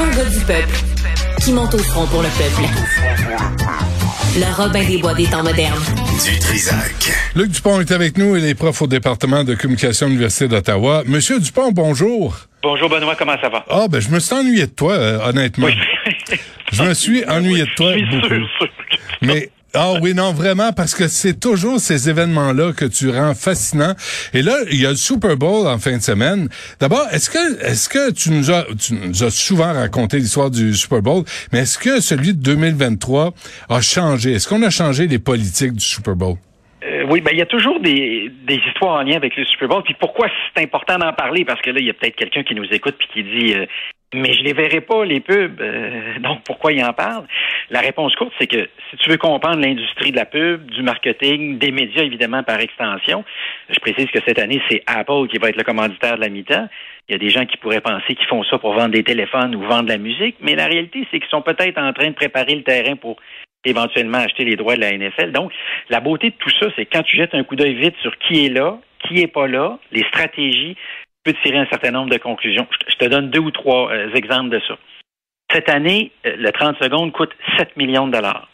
Un gars du peuple qui monte au front pour le peuple. Le Robin des Bois des temps modernes. Du Trisac. Luc Dupont est avec nous, il est prof au département de communication de l'Université d'Ottawa. Monsieur Dupont, bonjour. Bonjour Benoît, comment ça va? Ah, ben je me suis ennuyé de toi, euh, honnêtement. Oui. Je me suis ennuyé de toi Je suis beaucoup. sûr, sûr. Mais ah oui, non, vraiment, parce que c'est toujours ces événements-là que tu rends fascinants. Et là, il y a le Super Bowl en fin de semaine. D'abord, est-ce que est-ce que tu nous as tu nous as souvent raconté l'histoire du Super Bowl, mais est-ce que celui de 2023 a changé? Est-ce qu'on a changé les politiques du Super Bowl? Euh, oui, ben il y a toujours des, des histoires en lien avec le Super Bowl. Puis pourquoi c'est important d'en parler? Parce que là, il y a peut-être quelqu'un qui nous écoute puis qui dit euh, Mais je les verrai pas, les pubs. Euh, donc pourquoi il en parle? La réponse courte, c'est que si tu veux comprendre l'industrie de la pub, du marketing, des médias, évidemment, par extension, je précise que cette année, c'est Apple qui va être le commanditaire de la mi-temps. Il y a des gens qui pourraient penser qu'ils font ça pour vendre des téléphones ou vendre de la musique, mais la réalité, c'est qu'ils sont peut-être en train de préparer le terrain pour éventuellement acheter les droits de la NFL. Donc, la beauté de tout ça, c'est quand tu jettes un coup d'œil vite sur qui est là, qui est pas là, les stratégies, peux tirer un certain nombre de conclusions. Je te donne deux ou trois euh, exemples de ça. Cette année, euh, le 30 secondes coûte 7 millions de dollars.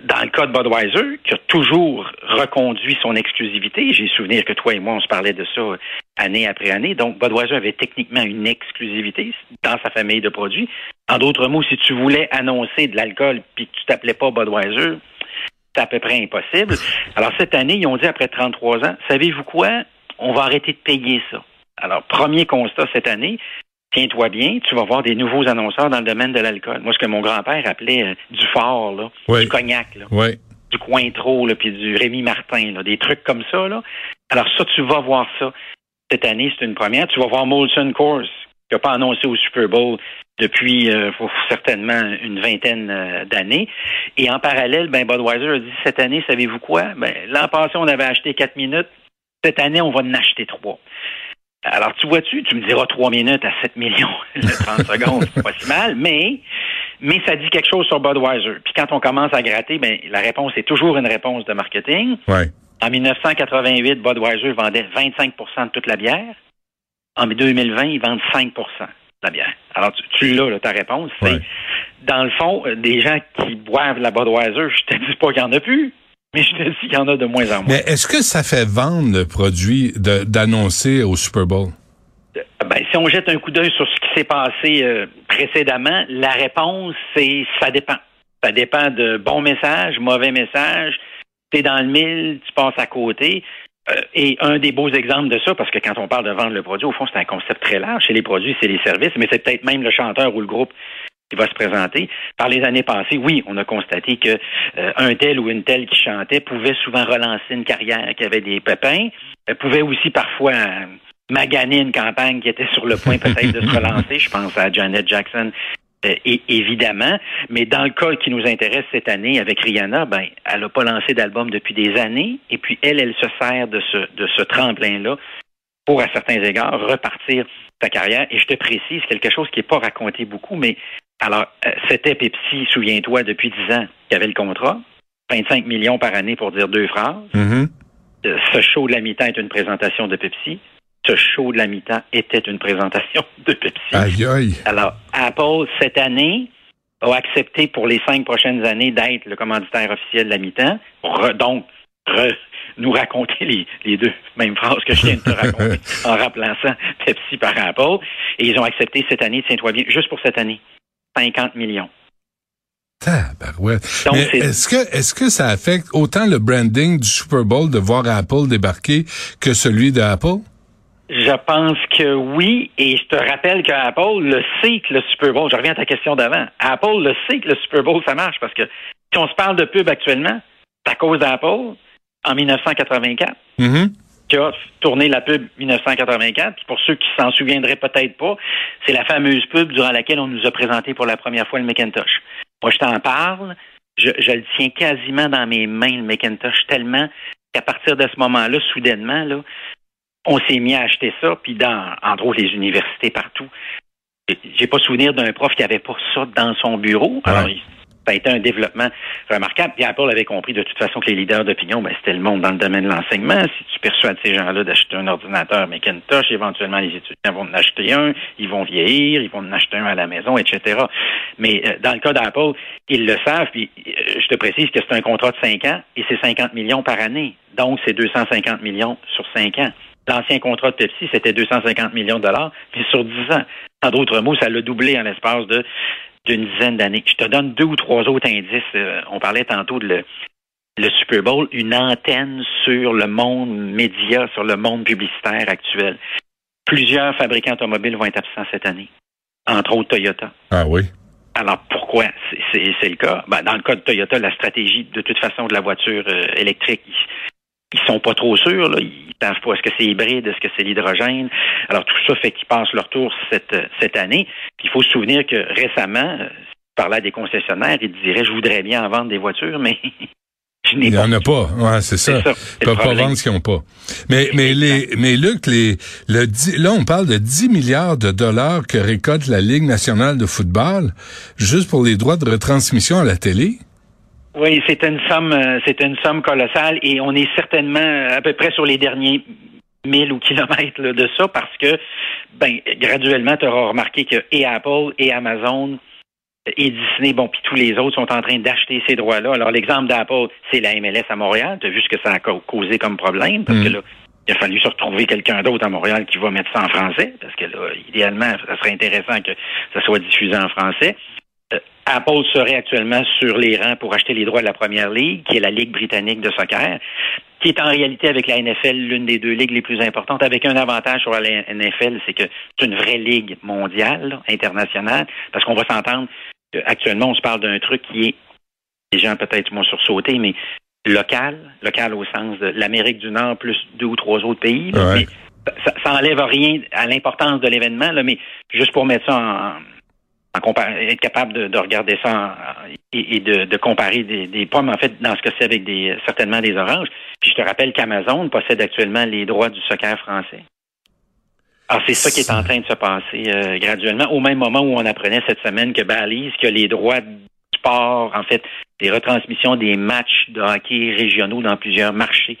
Dans le cas de Budweiser, qui a toujours reconduit son exclusivité, j'ai souvenir que toi et moi, on se parlait de ça euh, année après année. Donc, Budweiser avait techniquement une exclusivité dans sa famille de produits. En d'autres mots, si tu voulais annoncer de l'alcool puis que tu t'appelais pas Budweiser, c'est à peu près impossible. Alors, cette année, ils ont dit après 33 ans, savez-vous quoi? On va arrêter de payer ça. Alors, premier constat cette année, tiens-toi bien, tu vas voir des nouveaux annonceurs dans le domaine de l'alcool. Moi, ce que mon grand-père appelait euh, du fort, là, Oui. du cognac, là Oui. du Cointreau, là, puis du Rémi Martin, là, des trucs comme ça. Là. Alors ça, tu vas voir ça. Cette année, c'est une première. Tu vas voir Molson Coors, qui n'a pas annoncé au Super Bowl depuis euh, certainement une vingtaine euh, d'années. Et en parallèle, ben Budweiser a dit cette année, savez-vous quoi? Ben, l'an passé, on avait acheté quatre minutes. Cette année, on va en acheter trois. Alors, tu vois-tu, tu me diras trois minutes à 7 millions, le 30 secondes, c'est pas si mal, mais, mais ça dit quelque chose sur Budweiser. Puis quand on commence à gratter, ben, la réponse est toujours une réponse de marketing. Ouais. En 1988, Budweiser vendait 25% de toute la bière. En 2020, ils vendent 5% de la bière. Alors, tu, tu l'as, là, ta réponse. C'est, Ouais. dans le fond, euh, des gens qui boivent la Budweiser, je te dis pas qu'il y en a plus, mais je te dis qu'il y en a de moins en moins. Mais est-ce que ça fait vendre le produit d'annoncer au Super Bowl? Ben, si on jette un coup d'œil sur ce qui s'est passé euh, précédemment, la réponse, c'est ça dépend. Ça dépend de bons messages, mauvais messages. Tu es dans le mille, tu passes à côté. Euh, et un des beaux exemples de ça, parce que quand on parle de vendre le produit, au fond, c'est un concept très large. Chez les produits, c'est les services, mais c'est peut-être même le chanteur ou le groupe qui va se présenter. Par les années passées, oui, on a constaté que euh, un tel ou une telle qui chantait pouvait souvent relancer une carrière qui avait des pépins, euh, pouvait aussi parfois euh, maganer une campagne qui était sur le point peut-être de se relancer. Je pense à Janet Jackson. euh, et- évidemment, mais dans le cas qui nous intéresse cette année avec Rihanna, ben, elle n'a pas lancé d'album depuis des années, et puis elle, elle se sert de ce, de ce tremplin-là pour, à certains égards, repartir sa carrière. Et je te précise quelque chose qui n'est pas raconté beaucoup, mais alors, euh, c'était Pepsi, souviens-toi, depuis 10 ans, qui avait le contrat, 25 millions par année pour dire deux phrases. Mhm. Euh, ce show de la mi-temps est une présentation de Pepsi. Ce show de la mi-temps était une présentation de Pepsi. Aïe, aïe. Alors, Apple, cette année, a accepté pour les cinq prochaines années d'être le commanditaire officiel de la mi-temps. Donc, re- nous raconter les, les deux mêmes phrases que je viens de te raconter en rappelant ça, Pepsi par Apple. Et ils ont accepté cette année, tiens-toi bien, juste pour cette année, 50 millions. Tabarouette. Est-ce que, est-ce que ça affecte autant le branding du Super Bowl de voir Apple débarquer que celui d'Apple? Je pense que oui, et je te rappelle que Apple le sait que le Super Bowl, je reviens à ta question d'avant, Apple le sait que le Super Bowl, ça marche, parce que si on se parle de pub actuellement, c'est à cause d'Apple, en 1984, Mhm. qui a tourné la pub 1984, puis pour ceux qui s'en souviendraient peut-être pas, c'est la fameuse pub durant laquelle on nous a présenté pour la première fois le Macintosh. Moi, je t'en parle, je, je le tiens quasiment dans mes mains, le Macintosh, tellement qu'à partir de ce moment-là, soudainement, là, on s'est mis à acheter ça, puis dans, entre autres, les universités partout. J'ai pas souvenir d'un prof qui avait pas ça dans son bureau. Alors, il- ça a été un développement remarquable. Puis Apple avait compris de toute façon que les leaders d'opinion, ben, c'était le monde dans le domaine de l'enseignement. Si tu persuades ces gens-là d'acheter un ordinateur Macintosh, éventuellement les étudiants vont en acheter un, ils vont vieillir, ils vont en acheter un à la maison, etc. Mais euh, dans le cas d'Apple, ils le savent, puis euh, je te précise que c'est un contrat de 5 ans et c'est 50 millions par année. Donc, c'est 250 millions sur 5 ans. L'ancien contrat de Pepsi, c'était 250 millions de dollars, mais sur 10 ans. En d'autres mots, ça l'a doublé en l'espace de d'une dizaine d'années. Je te donne deux ou trois autres indices. Euh, on parlait tantôt de le, le Super Bowl, une antenne sur le monde média, sur le monde publicitaire actuel. Plusieurs fabricants automobiles vont être absents cette année, entre autres Toyota. Ah oui? Alors pourquoi? C'est le cas? Ben, dans le cas de Toyota, la stratégie de toute façon de la voiture euh, électrique, ils sont pas trop sûrs. Là. Ils savent pas est-ce que c'est hybride, est-ce que c'est l'hydrogène. Alors tout ça fait qu'ils passent leur tour cette, cette année. il faut se souvenir que récemment, euh, parlais à des concessionnaires, ils diraient je voudrais bien en vendre des voitures, mais il n'y en a pas. Ouais, c'est ça. Ils Ils peuvent pas vendre ce qu'ils n'ont pas. Mais, mais les, mais Luc, les, le, là, on parle de 10 milliards de dollars que récolte la Ligue nationale de football juste pour les droits de retransmission à la télé. Oui, c'est une somme, euh, c'est une somme colossale et on est certainement euh, à peu près sur les derniers mille ou kilomètres de ça parce que, ben, graduellement, tu auras remarqué que et Apple et Amazon et Disney, bon, puis tous les autres sont en train d'acheter ces droits-là. Alors, l'exemple d'Apple, c'est la MLS à Montréal. Tu as vu ce que ça a causé comme problème parce que mm. là, il a fallu se retrouver quelqu'un d'autre à Montréal qui va mettre ça en français, parce que là, idéalement, ça serait intéressant que ça soit diffusé en français. Euh, Apple serait actuellement sur les rangs pour acheter les droits de la première ligue, qui est la Ligue britannique de soccer, qui est en réalité avec la NFL l'une des deux ligues les plus importantes, avec un avantage sur la NFL, c'est que c'est une vraie ligue mondiale, internationale, parce qu'on va s'entendre actuellement, on se parle d'un truc qui est, les gens peut-être m'ont sursauté, mais local, local au sens de l'Amérique du Nord plus deux ou trois autres pays. ça, ça enlève rien à l'importance de l'événement, mais juste pour mettre ça en être capable de, regarder ça et, de, comparer des, pommes, en fait, dans ce que c'est avec des certainement des oranges. Puis je te rappelle qu'Amazon possède actuellement les droits du soccer français. Alors, c'est ça qui est en train de se passer euh, graduellement, au même moment où on apprenait cette semaine que Balise, que les droits du sport, en fait, des retransmissions des matchs de hockey régionaux dans plusieurs marchés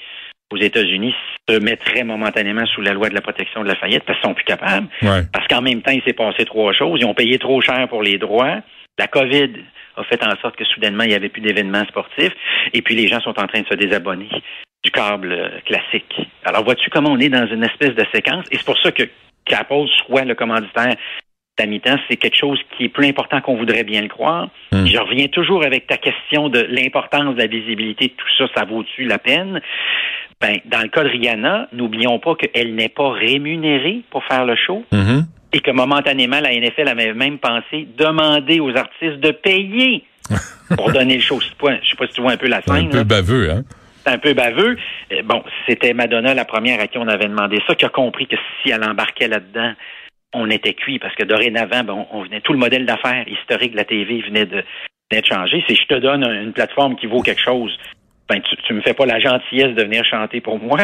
aux États-Unis se mettraient momentanément sous la loi de la protection de la faillite parce qu'ils sont plus capables. Parce qu'en même temps, il s'est passé trois choses. Ils ont payé trop cher pour les droits. La COVID a fait en sorte que soudainement, il n'y avait plus d'événements sportifs. Et puis, les gens sont en train de se désabonner du câble euh, classique. Alors, vois-tu comment on est dans une espèce de séquence? Et c'est pour ça que qu'Apple soit le commanditaire à mi-temps, c'est quelque chose qui est plus important qu'on voudrait bien le croire. Hmm. Je reviens toujours avec ta question de l'importance de la visibilité, tout ça, ça vaut-tu la peine? Ben, dans le cas de Rihanna, n'oublions pas qu'elle n'est pas rémunérée pour faire le show. Mm-hmm. Et que momentanément, la NFL avait même pensé demander aux artistes de payer pour donner le show. Je sais pas si tu vois un peu la scène. Un peu baveux, hein? C'est un peu baveux. Euh, bon, c'était Madonna, la première à qui on avait demandé ça, qui a compris que si elle embarquait là-dedans, on était cuit parce que dorénavant, ben, on, venait tout le modèle d'affaires historique de la TV venait de, venait de changer. Si je te donne une plateforme qui vaut quelque chose, ben tu, tu me fais pas la gentillesse de venir chanter pour moi,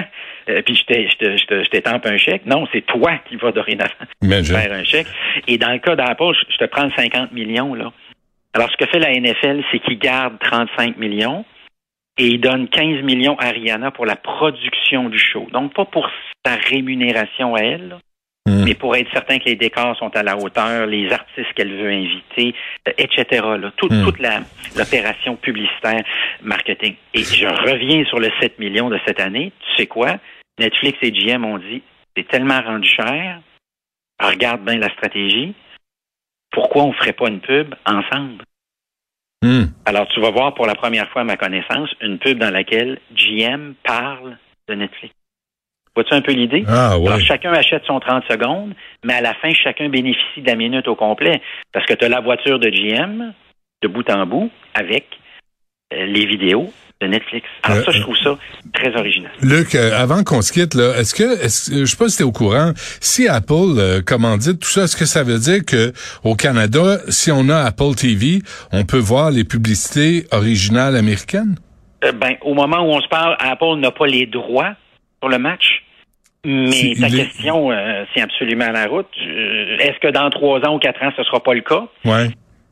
euh, puis je t'étampe un chèque. Non, c'est toi qui vas dorénavant faire un chèque. Et dans le cas d'Apple, je te prends 50 millions là. Alors ce que fait la NFL, c'est qu'il garde 35 millions et il donne 15 millions à Rihanna pour la production du show. Donc pas pour sa rémunération à elle, Hmm. Mais pour être certain que les décors sont à la hauteur, les artistes qu'elle veut inviter, euh, etc. Là, tout, hmm. Toute l'opération publicitaire, marketing. Et je reviens sur le 7 millions de cette année. Tu sais quoi? Netflix et GM ont dit, c'est tellement rendu cher. Regarde bien la stratégie. Pourquoi on ne ferait pas une pub ensemble? Hmm. Alors, tu vas voir pour la première fois, à ma connaissance, une pub dans laquelle GM parle de Netflix. Vois-tu un peu l'idée? Ah, Alors, chacun achète son 30 secondes, mais à la fin, chacun bénéficie de la minute au complet. Parce que tu as la voiture de GM, de bout en bout, avec euh, les vidéos de Netflix. Alors euh, ça, je trouve ça très original. Luc, euh, avant qu'on se quitte, là, est-ce que, est je sais pas si tu es au courant, si Apple commandite tout ça, est-ce que ça veut dire que au Canada, si on a Apple TV, on peut voir les publicités originales américaines? ben, au moment où on se parle, Apple n'a pas les droits sur le match. Mais ta question, euh, c'est absolument à la route. Euh, est-ce que dans trois ans ou quatre ans, ce sera pas le cas? Ouais.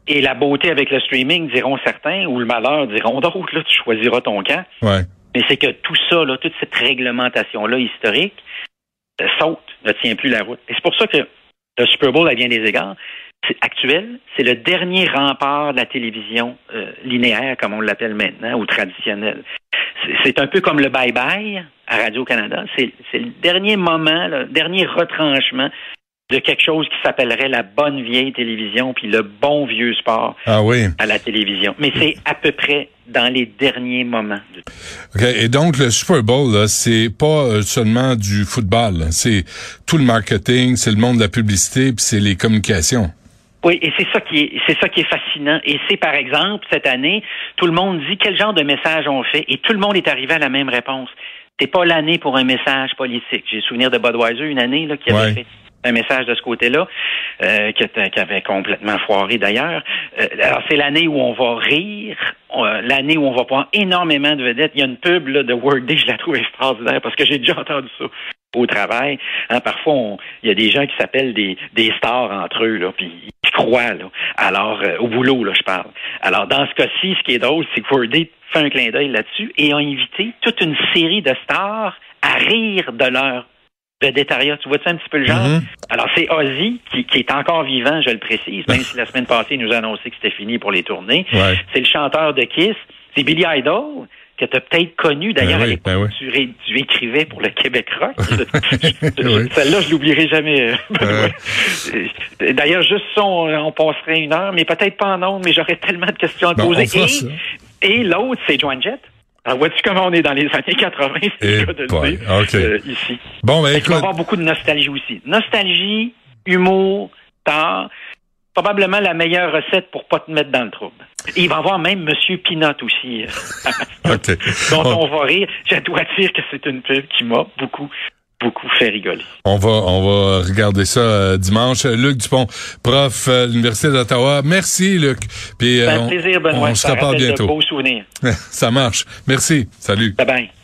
Et la beauté avec le streaming, diront certains, ou le malheur, diront d'autres, là, tu choisiras ton camp. Ouais. Mais c'est que tout ça, là, toute cette réglementation-là historique, euh, saute, ne tient plus la route. Et c'est pour ça que le Super Bowl, à bien des égards, actuel, c'est le dernier rempart de la télévision euh, linéaire, comme on l'appelle maintenant, ou traditionnelle. C'est un peu comme le bye-bye à Radio-Canada. C'est le dernier moment, le dernier retranchement de quelque chose qui s'appellerait la bonne vieille télévision, puis le bon vieux sport ah oui. à la télévision. Mais c'est à peu près dans les derniers moments. OK. Et donc, le Super Bowl, c'est pas euh, seulement du football. C'est tout le marketing, c'est le monde de la publicité, puis c'est les communications. Oui, et c'est ça qui est, c'est ça qui est fascinant. Et c'est par exemple cette année, tout le monde dit quel genre de message on fait, et tout le monde est arrivé à la même réponse. C'est pas l'année pour un message politique. J'ai souvenir de Budweiser une année là, qui avait fait un message de ce côté-là, euh, qui, qui, avait complètement foiré d'ailleurs. Euh, alors, c'est l'année où on va rire, euh, l'année où on va prendre énormément de vedettes. Il y a une pub là, de Workday, je la trouve extraordinaire parce que j'ai déjà entendu ça au travail. Hein, parfois, il y a des gens qui s'appellent des, des stars entre eux, là, puis croient. Là. Alors, euh, au boulot, là, je parle. Alors, dans ce cas-ci, ce qui est drôle, c'est que Workday fait un clin d'œil là-dessus et a invité toute une série de stars à rire de leur vedettariat. Tu vois-tu un petit peu le genre? Mm-hmm. Alors, c'est Ozzy qui, qui, est encore vivant, je le précise, même si la semaine passée, il nous a annoncé que c'était fini pour les tournées. Ouais. C'est le chanteur de Kiss. C'est Billy Idol que tu as peut-être connu d'ailleurs ben oui, ben oui. tu, tu, écrivais pour le Québec Rock. oui. Celle-là, je l'oublierai jamais. Euh. D'ailleurs, juste ça, on, on, passerait une heure, mais peut-être pas en ondes, mais j'aurais tellement de questions à te bon, poser. Et, et l'autre, c'est Joan Jett. Alors, vois-tu comment on est dans les années 80, c'est le cas de le dire, okay. euh, ici. Bon, ben, écoute... Il va y avoir beaucoup de nostalgie aussi. Nostalgie, humour, temps, probablement la meilleure recette pour pas te mettre dans le trouble. Et il va y avoir même Monsieur Pinot aussi, euh, okay. dont on va rire. Je dois dire que c'est une pub qui m'a beaucoup beaucoup fait rigoler. On va on va regarder ça euh, dimanche. Luc Dupont, prof à l'Université d'Ottawa. Merci Luc. Puis euh, un plaisir Benoît. On se reparle bientôt. De beaux souvenirs. ça marche. Merci. Salut. Bye bye.